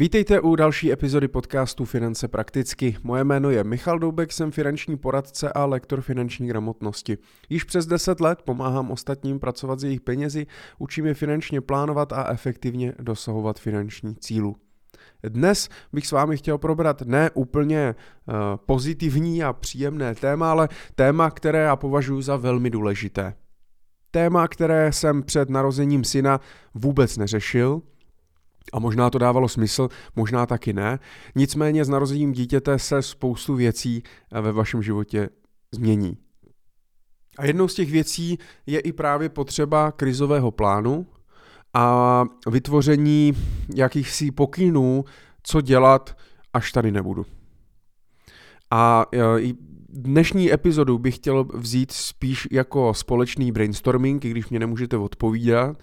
Vítejte u další epizody podcastu Finance prakticky. Moje jméno je Michal Doubek, jsem finanční poradce a lektor finanční gramotnosti. Již přes 10 let pomáhám ostatním pracovat s jejich penězi, učím je finančně plánovat a efektivně dosahovat finanční cílu. Dnes bych s vámi chtěl probrat ne úplně uh, pozitivní a příjemné téma, ale téma, které já považuji za velmi důležité. Téma, které jsem před narozením syna vůbec neřešil, a možná to dávalo smysl, možná taky ne. Nicméně s narozením dítěte se spoustu věcí eh, ve vašem životě změní. A jednou z těch věcí je i právě potřeba krizového plánu a vytvoření jakýchsi pokynů, co dělat, až tady nebudu. A eh, Dnešní epizodu bych chtěl vzít spíš jako společný brainstorming, i když mě nemůžete odpovídat,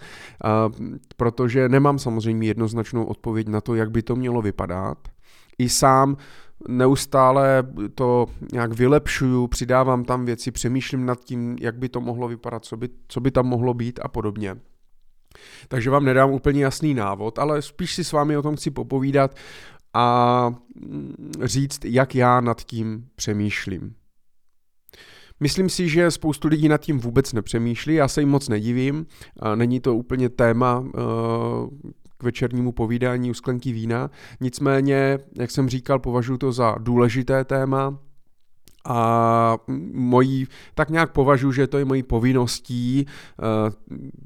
protože nemám samozřejmě jednoznačnou odpověď na to, jak by to mělo vypadat. I sám neustále to nějak vylepšuju, přidávám tam věci, přemýšlím nad tím, jak by to mohlo vypadat, co by, co by tam mohlo být a podobně. Takže vám nedám úplně jasný návod, ale spíš si s vámi o tom chci popovídat a říct, jak já nad tím přemýšlím. Myslím si, že spoustu lidí nad tím vůbec nepřemýšlí, já se jim moc nedivím, není to úplně téma eh, k večernímu povídání u sklenky vína, nicméně, jak jsem říkal, považuji to za důležité téma, a mojí, tak nějak považuji, že to je mojí povinností, eh,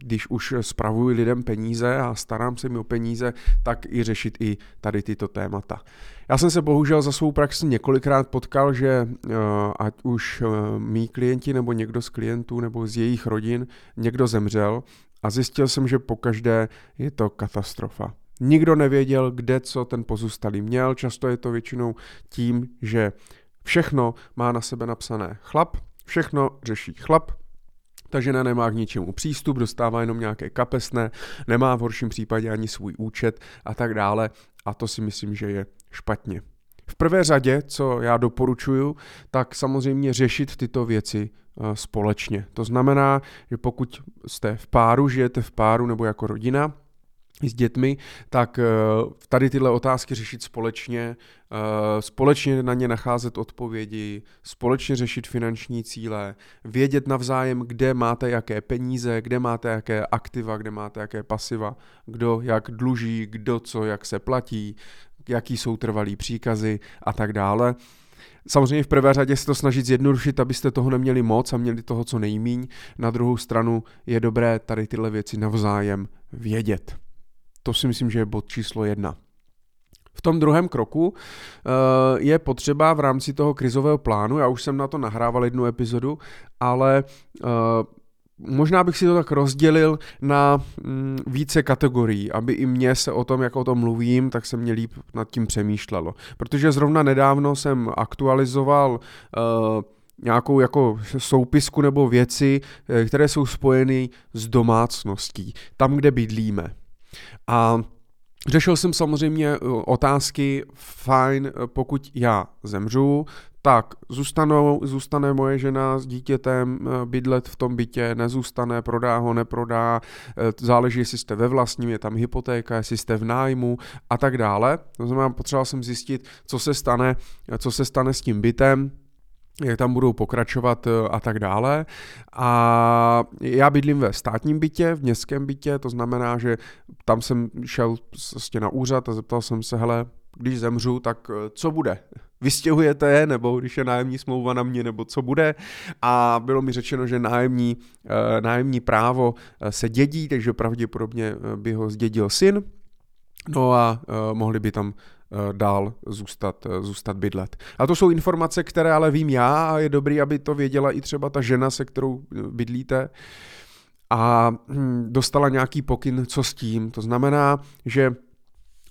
když už spravuji lidem peníze a starám se mi o peníze, tak i řešit i tady tyto témata. Já jsem se bohužel za svou praxi několikrát potkal, že eh, ať už eh, mý klienti nebo někdo z klientů nebo z jejich rodin někdo zemřel a zjistil jsem, že pokaždé je to katastrofa. Nikdo nevěděl, kde co ten pozůstalý měl, často je to většinou tím, že Všechno má na sebe napsané chlap, všechno řeší chlap, ta žena nemá k ničemu přístup, dostává jenom nějaké kapesné, nemá v horším případě ani svůj účet a tak dále a to si myslím, že je špatně. V prvé řadě, co já doporučuju, tak samozřejmě řešit tyto věci eh, společně. To znamená, že pokud jste v páru, žijete v páru nebo jako rodina, s dětmi, tak eh, tady tyhle otázky řešit společně, eh, společně na ně nacházet odpovědi, společně řešit finanční cíle, vědět navzájem, kde máte jaké peníze, kde máte jaké aktiva, kde máte jaké pasiva, kdo jak dluží, kdo co, jak se platí, jaký jsou trvalý příkazy a tak dále. Samozřejmě v prvé řadě se to snažit zjednodušit, abyste toho neměli moc a měli toho co nejmíň. Na druhou stranu je dobré tady tyhle věci navzájem vědět. To si myslím, že je bod číslo jedna. V tom druhém kroku uh, je potřeba v rámci toho krizového plánu, já už jsem na to nahrával jednu epizodu, ale uh, možná bych si to tak rozdělil na mm, více kategorií, aby i mě se o tom, jak o tom mluvím, tak se mě líp nad tím přemýšlelo. Protože zrovna nedávno jsem aktualizoval uh, nějakou jako soupisku nebo věci, které jsou spojeny s domácností, tam, kde bydlíme. A Řešil jsem samozřejmě eh, otázky, fajn, eh, pokud já zemřu, tak zůstanou, zůstane moje žena s dítětem eh, bydlet v tom bytě, nezůstane, prodá ho, neprodá, záleží, jestli jste ve vlastním, je tam hypotéka, jestli jste v nájmu a tak dále. To znamená, potřeboval jsem zjistit, co se stane, co se stane s tím bytem, jak tam budou pokračovat eh, a tak dále. A já bydlím ve státním bytě, v městském bytě, to znamená, že tam jsem šel prostě na úřad a zeptal jsem se, hele, když zemřu, tak eh, co bude? Vystěhujete, nebo když je nájemní smlouva na mě, nebo co bude? A bylo mi řečeno, že nájemní, eh, nájemní právo se dědí, takže pravděpodobně by ho zdědil syn, No a mohli by tam dál zůstat, uh, zůstat bydlet. A to jsou informace, které ale vím já a je dobrý, aby to věděla i třeba ta žena, se kterou bydlíte a hm, dostala nějaký pokyn, co s tím. To znamená, že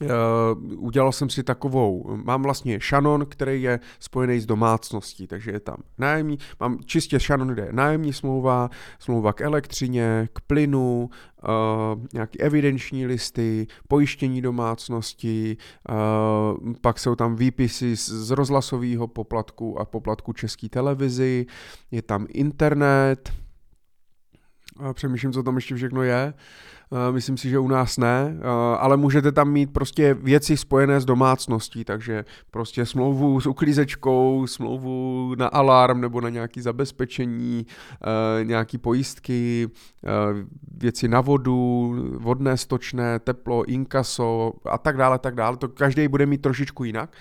Uh, udělal jsem si takovou, mám vlastně šanon, který je spojený s domácností, takže je tam nájemní, mám čistě šanon, kde je nájemní smlouva, smlouva k elektřině, k plynu, uh, nějaký evidenční listy, pojištění domácnosti, uh, pak jsou tam výpisy z, z rozhlasového poplatku a poplatku české televizi, je tam internet, a přemýšlím, co tam ještě všechno je, myslím si, že u nás ne, ale můžete tam mít prostě věci spojené s domácností, takže prostě smlouvu s uklízečkou, smlouvu na alarm nebo na nějaký zabezpečení, nějaký pojistky, věci na vodu, vodné stočné, teplo, inkaso a tak dále, tak dále. To každý bude mít trošičku jinak.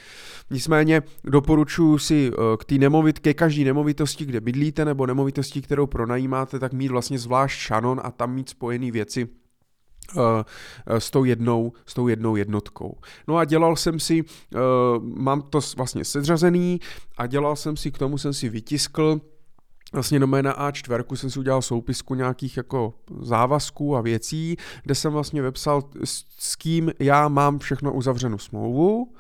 Nicméně doporučuji si k té nemovitě, každý nemovitosti, kde bydlíte, nebo nemovitosti, kterou pronajímáte, tak mít vlastně zvlášť šanon a tam mít spojené věci s tou jednou, s tou jednou jednotkou. No a dělal jsem si, uh, mám to vlastně sedřazený a dělal jsem si, k tomu jsem si vytiskl vlastně do na A4 jsem si udělal soupisku nějakých jako závazků a věcí, kde jsem vlastně vepsal, s kým já mám všechno uzavřenou smlouvu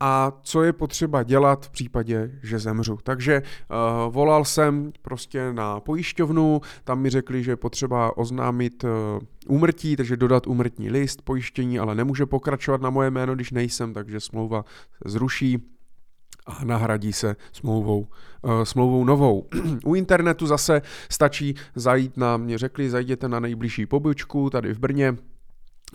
a co je potřeba dělat v případě, že zemřu. Takže uh, volal jsem prostě na pojišťovnu, tam mi řekli, že je potřeba oznámit uh, úmrtí, takže dodat úmrtní list, pojištění, ale nemůže pokračovat na moje jméno, když nejsem, takže smlouva zruší a nahradí se smlouvou, uh, smlouvou novou. U internetu zase stačí zajít na, mě řekli, zajděte na nejbližší pobočku tady v Brně,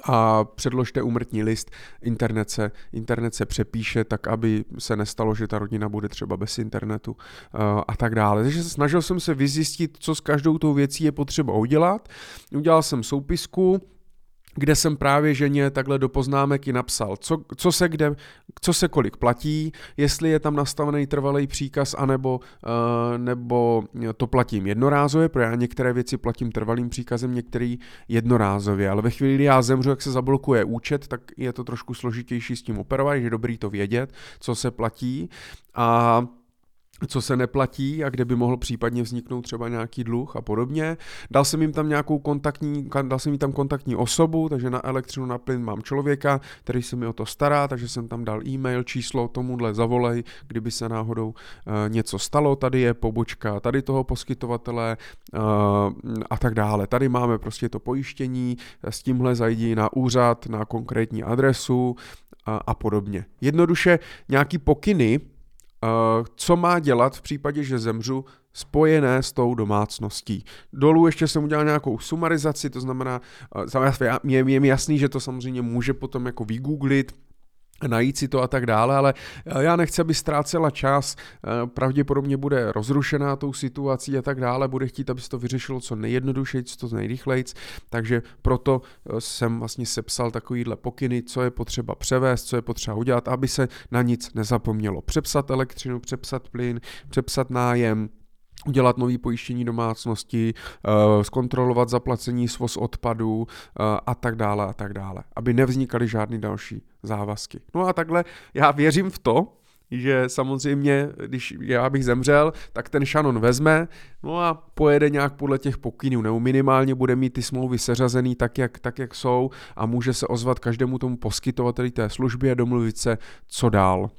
a předložte úmrtní list, internet se, internet se přepíše tak, aby se nestalo, že ta rodina bude třeba bez internetu uh, a tak dále. Takže snažil jsem se vyzjistit, co s každou tou věcí je potřeba udělat. Udělal jsem soupisku, kde jsem právě ženě takhle do poznámek i napsal, co, co, se kde, co se kolik platí, jestli je tam nastavený trvalý příkaz, anebo uh, nebo to platím jednorázově, protože já některé věci platím trvalým příkazem, některý jednorázově, ale ve chvíli, kdy já zemřu, jak se zablokuje účet, tak je to trošku složitější s tím operovat, je dobrý to vědět, co se platí. A co se neplatí a kde by mohl případně vzniknout třeba nějaký dluh a podobně. Dal jsem jim tam nějakou kontaktní, dal jsem jim tam kontaktní osobu, takže na elektřinu, na plyn mám člověka, který se mi o to stará, takže jsem tam dal e-mail, číslo, tomuhle zavolej, kdyby se náhodou uh, něco stalo, tady je pobočka tady toho poskytovatele uh, a tak dále. Tady máme prostě to pojištění, s tímhle zajdi na úřad, na konkrétní adresu a, a podobně. Jednoduše nějaký pokyny, co má dělat v případě, že zemřu, spojené s tou domácností. Dolů ještě jsem udělal nějakou sumarizaci, to znamená, eh, je mi jasný, že to samozřejmě může potom jako vygooglit, najít si to a tak dále, ale eh, já nechci, aby ztrácela čas, eh, pravděpodobně bude rozrušená tou situací a tak dále, bude chtít, aby se to vyřešilo co nejjednodušeji, co nejrychleji, takže proto eh, jsem vlastně sepsal takovýhle pokyny, co je potřeba převést, co je potřeba udělat, aby se na nic nezapomnělo. Přepsat elektřinu, přepsat plyn, přepsat nájem, udělat nový pojištění domácnosti, uh, zkontrolovat zaplacení svoz odpadů uh, a tak dále a tak dále, aby nevznikaly žádné další závazky. No a takhle já věřím v to, že samozřejmě, když já bych zemřel, tak ten šanon vezme, no a pojede nějak podle těch pokynů, nebo minimálně bude mít ty smlouvy seřazený tak jak, tak, jak jsou a může se ozvat každému tomu poskytovateli té služby a domluvit se, co dál.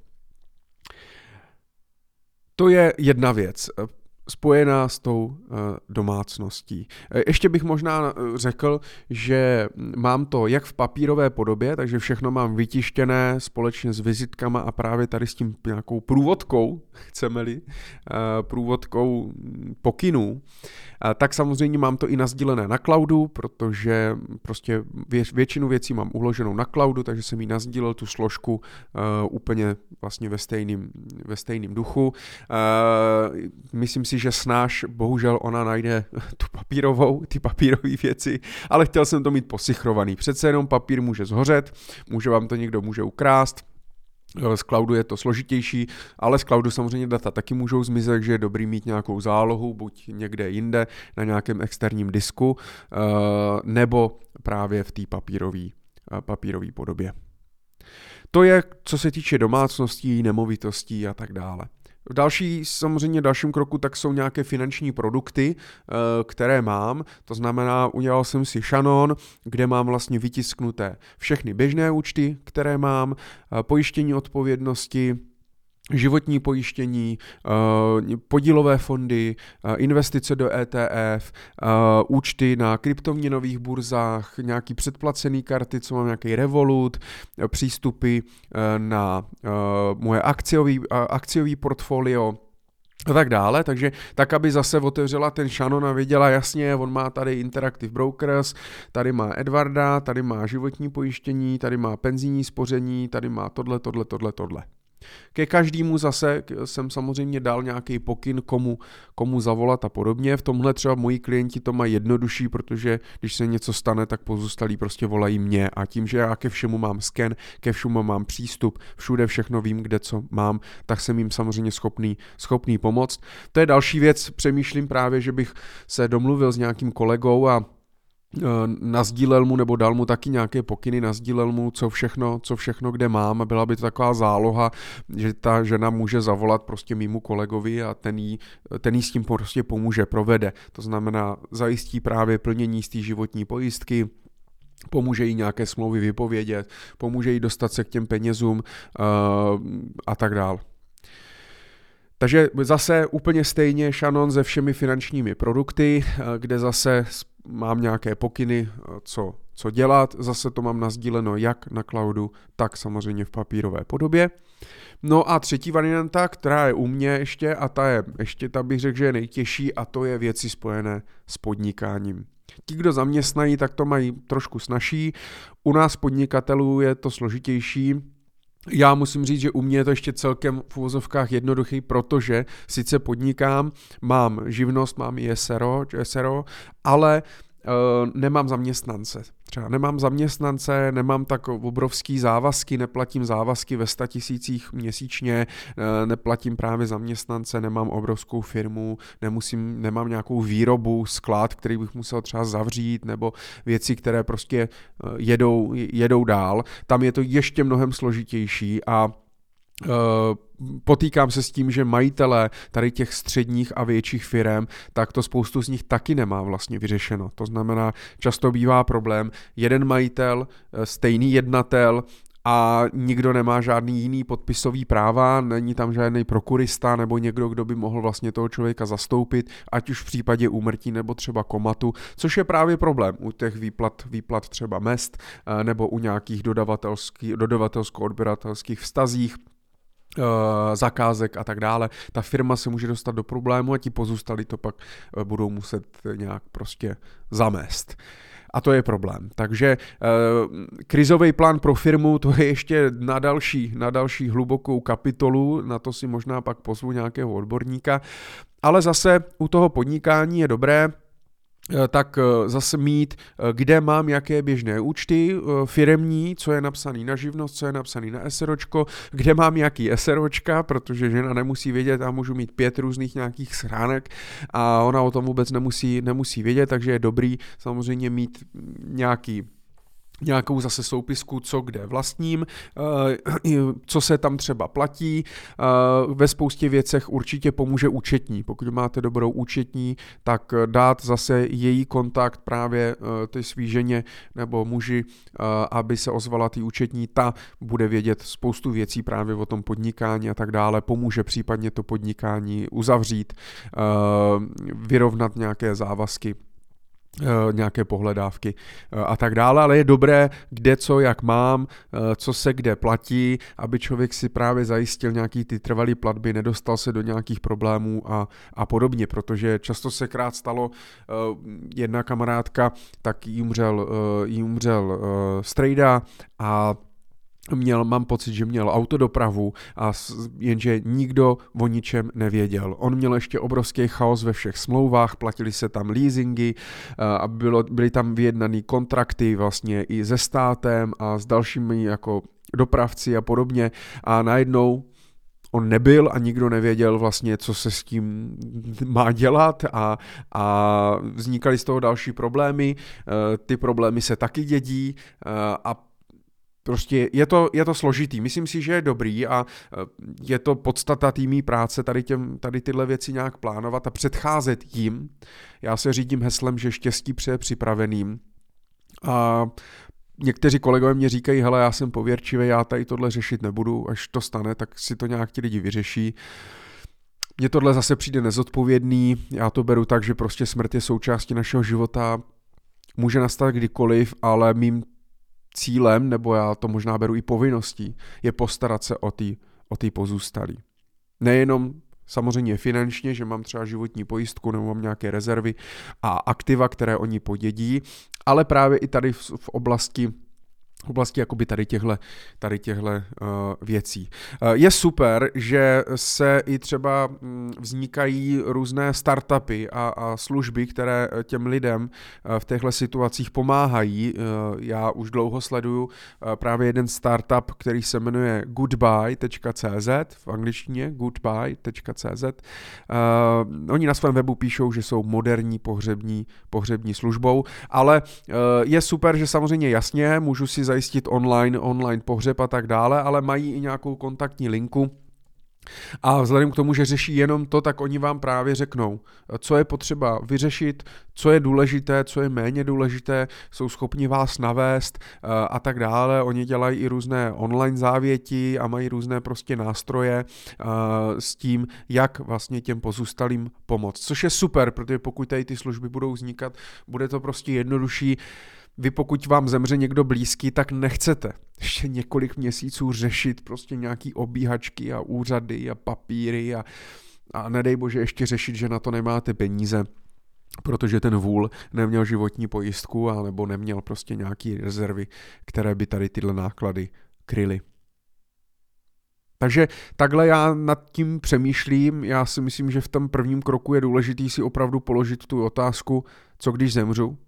To je jedna věc spojená s tou eh, domácností. Eh, ještě bych možná eh, řekl, že mám to jak v papírové podobě, takže všechno mám vytištěné společně s vizitkama a právě tady s tím nějakou průvodkou, chceme-li, průvodkou pokynů, tak samozřejmě mám to i nazdílené na cloudu, protože prostě většinu věcí mám uloženou na cloudu, takže jsem ji nazdílel tu složku úplně vlastně ve stejným, ve stejným duchu. Myslím si, že snáš, bohužel ona najde tu papírovou, ty papírové věci, ale chtěl jsem to mít posichrovaný. Přece jenom papír může zhořet, může vám to někdo může ukrást, z cloudu je to složitější, ale z cloudu samozřejmě data taky můžou zmizet, takže je dobrý mít nějakou zálohu, buď někde jinde, na nějakém externím disku, eh, nebo právě v té papírové eh, podobě. To je, co se týče domácností, nemovitostí a tak dále. V další, samozřejmě dalším kroku, tak jsou nějaké finanční produkty, eh, které mám. To znamená, udělal jsem si Shannon, kde mám vlastně vytisknuté všechny běžné účty, které mám, eh, pojištění odpovědnosti, životní pojištění, eh, podílové fondy, eh, investice do ETF, eh, účty na kryptoměnových burzách, nějaký předplacený karty, co mám nějaký Revolut, přístupy na moje akciový, akciový portfolio, a tak dále, takže tak, aby zase otevřela ten Shannon a věděla jasně, on má tady Interactive Brokers, tady má Edvarda, tady má životní pojištění, tady má penzijní spoření, tady má tohle, tohle, tohle, tohle. Ke každému zase jsem samozřejmě dal nějaký pokyn, komu, komu zavolat a podobně. V tomhle třeba moji klienti to mají jednodušší, protože když se něco stane, tak pozůstalí prostě volají mě a tím, že já ke všemu mám sken, ke všemu mám přístup, všude všechno vím, kde co mám, tak jsem jim samozřejmě schopný, schopný pomoct. To je další věc, přemýšlím právě, že bych se domluvil s nějakým kolegou a nazdílel mu nebo dal mu taky nějaké pokyny, nazdílel mu, co všechno, co všechno kde mám byla by to taková záloha, že ta žena může zavolat prostě mýmu kolegovi a ten jí, ten jí s tím prostě pomůže, provede. To znamená, zajistí právě plnění z té životní pojistky, pomůže jí nějaké smlouvy vypovědět, pomůže jí dostat se k těm penězům uh, a tak dál. Takže zase úplně stejně Shannon se všemi finančními produkty, eh, kde zase mám nějaké pokyny, eh, co, co dělat, zase to mám nazdíleno jak na cloudu, tak samozřejmě v papírové podobě. No a třetí varianta, která je u mě ještě, a ta je ještě, ta bych řekl, že je nejtěžší, a to je věci spojené s podnikáním. Ti, kdo zaměstnají, tak to mají trošku snažší. U nás podnikatelů je to složitější, já musím říct, že u mě je to ještě celkem v uvozovkách jednoduchý, protože sice podnikám, mám živnost, mám i SRO, SRO ale nemám zaměstnance. Třeba nemám zaměstnance, nemám tak obrovský závazky, neplatím závazky ve tisících měsíčně, uh, neplatím právě zaměstnance, nemám obrovskou firmu, nemusím, nemám nějakou výrobu, sklad, který bych musel třeba zavřít, nebo věci, které prostě uh, jedou, jedou dál. Tam je to ještě mnohem složitější a potýkám se s tím, že majitelé tady těch středních a větších firm, tak to spoustu z nich taky nemá vlastně vyřešeno. To znamená, často bývá problém, jeden majitel, eh, stejný jednatel, a nikdo nemá žádný jiný podpisový práva, není tam žádný prokurista nebo někdo, kdo by mohl vlastně toho člověka zastoupit, ať už v případě úmrtí nebo třeba komatu, což je právě problém u těch výplat, výplat třeba mest eh, nebo u nějakých dodavatelsko-odběratelských vztazích, Eh, zakázek a tak dále, ta firma se může dostat do problému a ti pozůstali to pak eh, budou muset nějak prostě zamést. A to je problém. Takže uh, krizový plán pro firmu, to je ještě na další, na další hlubokou kapitolu, na to si možná pak pozvu nějakého odborníka. Ale zase u toho podnikání je dobré Eh, tak eh, zase mít, eh, kde mám jaké běžné účty firemní, co je napsaný na živnost, co je napsaný na SROčko, kde mám jaký SROčka, protože žena nemusí vědět, a můžu mít pět různých nějakých schránek a ona o tom vůbec nemusí, nemusí vědět, takže je dobrý samozřejmě mít nějaký nějakou zase soupisku, co kde vlastním, eh, co se tam třeba platí. Eh, ve spoustě věcech určitě pomůže účetní. Pokud máte dobrou účetní, tak dát zase její kontakt právě eh, ty svý ženě nebo muži, aby se ozvala ty účetní, ta bude vědět spoustu věcí právě o tom podnikání a tak dále, pomůže případně to podnikání uzavřít, vyrovnat nějaké závazky nějaké pohledávky eh, a tak dále, ale je dobré, kde co, jak mám, eh, co se kde platí, aby člověk si právě zajistil nějaký ty trvalé platby, nedostal se do nějakých problémů a, a podobně, protože často se krát stalo, jedna kamarádka, tak jí umřel, jí umřel strejda a měl, mám pocit, že měl autodopravu, a jenže nikdo o ničem nevěděl. On měl ještě obrovský chaos ve všech smlouvách, platili se tam leasingy a bylo, byly tam vyjednané kontrakty vlastně i se státem a s dalšími jako dopravci a podobně a najednou on nebyl a nikdo nevěděl vlastně, co se s tím má dělat a, a vznikaly z toho další problémy. E, ty problémy se taky dědí e, a Prostě je to, je to složitý. Myslím si, že je dobrý a e, je to podstata týmí práce tady, těm, tady tyhle věci nějak plánovat a předcházet jim. Já se řídím heslem, že štěstí přeje připraveným. A někteří kolegové mě říkají, hele, já jsem pověrčivý, já tady tohle řešit nebudu, až to stane, tak si to nějak ti lidi vyřeší. Mně tohle zase přijde nezodpovědný, já to beru tak, že prostě smrt je součástí našeho života, může nastat kdykoliv, ale mým cílem, nebo já to možná beru i povinností, je postarat se o ty o pozůstalý. Nejenom samozřejmě finančně, že mám třeba životní pojistku nebo mám nějaké rezervy a aktiva, které oni podědí, ale právě i tady v, v oblasti v oblasti jakoby tady těchhle, tady těchhle uh, věcí. Uh, je super, že se i třeba um, vznikají různé startupy a, a služby, které těm lidem v těchto situacích pomáhají. Uh, já už dlouho sleduju právě jeden startup, který se jmenuje goodbye.cz v angličtině goodbye.cz. Uh, oni na svém webu píšou, že jsou moderní pohřební, pohřební službou, ale uh, je super, že samozřejmě jasně můžu si zajistit online, online pohřeb a tak dále, ale mají i nějakou kontaktní linku, a vzhledem k tomu, že řeší jenom to, tak oni vám právě řeknou, co je potřeba vyřešit, co je důležité, co je méně důležité, jsou schopni vás navést eh, a tak dále. Oni dělají i různé online závěti a mají různé prostě nástroje eh, s tím, jak vlastně těm pozůstalým pomoct. Což je super, protože pokud tady ty služby budou vznikat, bude to prostě jednodušší vy pokud vám zemře někdo blízký, tak nechcete ještě několik měsíců řešit prostě nějaký obíhačky a úřady a papíry a, a nedej bože ještě řešit, že na to nemáte peníze protože ten vůl neměl životní pojistku a nebo neměl prostě nějaký rezervy, které by tady tyhle náklady kryly. Takže takhle já nad tím přemýšlím. Já si myslím, že v tom prvním kroku je důležité si opravdu položit tu otázku, co když zemřu,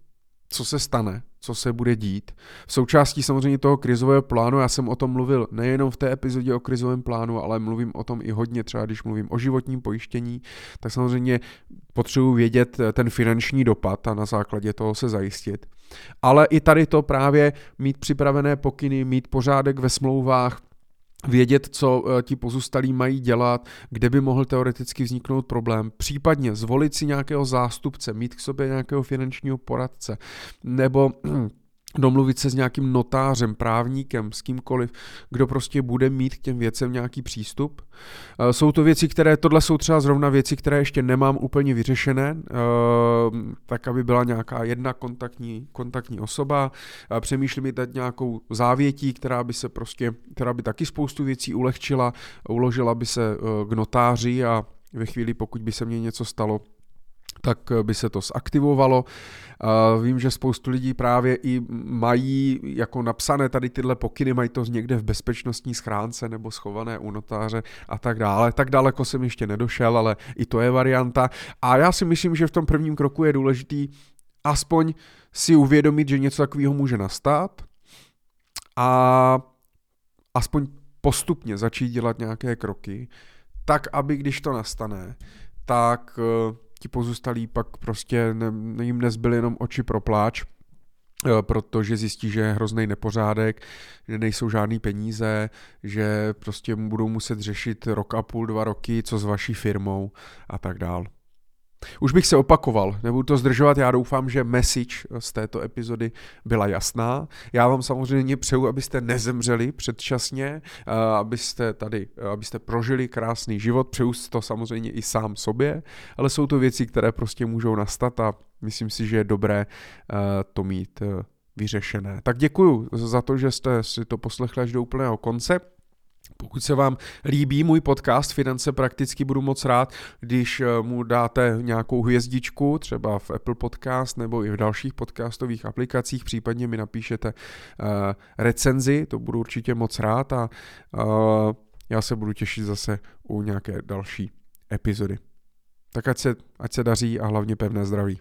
co se stane, co se bude dít. V součástí samozřejmě toho krizového plánu, já jsem o tom mluvil nejenom v té epizodě o krizovém plánu, ale mluvím o tom i hodně, třeba když mluvím o životním pojištění, tak samozřejmě potřebuji vědět ten finanční dopad a na základě toho se zajistit. Ale i tady to právě mít připravené pokyny, mít pořádek ve smlouvách, vědět, co eh, ti pozůstalí mají dělat, kde by mohl teoreticky vzniknout problém, případně zvolit si nějakého zástupce, mít k sobě nějakého finančního poradce, nebo domluvit se s nějakým notářem, právníkem, s kýmkoliv, kdo prostě bude mít k těm věcem nějaký přístup. Eh, jsou to věci, které, tohle jsou třeba zrovna věci, které ještě nemám úplně vyřešené, eh, tak aby byla nějaká jedna kontaktní, kontaktní osoba. Eh, přemýšlím i dát nějakou závětí, která by se prostě, která by taky spoustu věcí ulehčila, uložila by se k notáři a ve chvíli, pokud by se mně něco stalo, tak by se to zaktivovalo. Vím, že spoustu lidí právě i mají jako napsané tady tyhle pokyny, mají to někde v bezpečnostní schránce nebo schované u notáře a tak dále. Tak daleko jsem ještě nedošel, ale i to je varianta. A já si myslím, že v tom prvním kroku je důležitý aspoň si uvědomit, že něco takového může nastat a aspoň postupně začít dělat nějaké kroky, tak aby když to nastane, tak eh, ti pozůstalí pak prostě ne, jim nezbyly jenom oči pro pláč, eh, protože zjistí, že je hrozný nepořádek, že nejsou žádný peníze, že prostě budou muset řešit rok a půl, dva roky, co s vaší firmou a tak dál. Už bych se opakoval, nebudu to zdržovat, já doufám, že message z této epizody byla jasná. Já vám samozřejmě přeju, abyste nezemřeli předčasně, abyste tady, abyste prožili krásný život, přeju to samozřejmě i sám sobě, ale jsou to věci, které prostě můžou nastat a myslím si, že je dobré to mít vyřešené. Tak děkuji za to, že jste si to poslechli až do úplného konce. Pokud se vám líbí můj podcast Finance prakticky, budu moc rád, když eh, mu dáte nějakou hvězdičku, třeba v Apple Podcast nebo i v dalších podcastových aplikacích, případně mi napíšete uh, recenzi, to budu určitě moc rád a uh, já se budu těšit zase u nějaké další epizody. Tak ať se, ať se daří a hlavně pevné zdraví.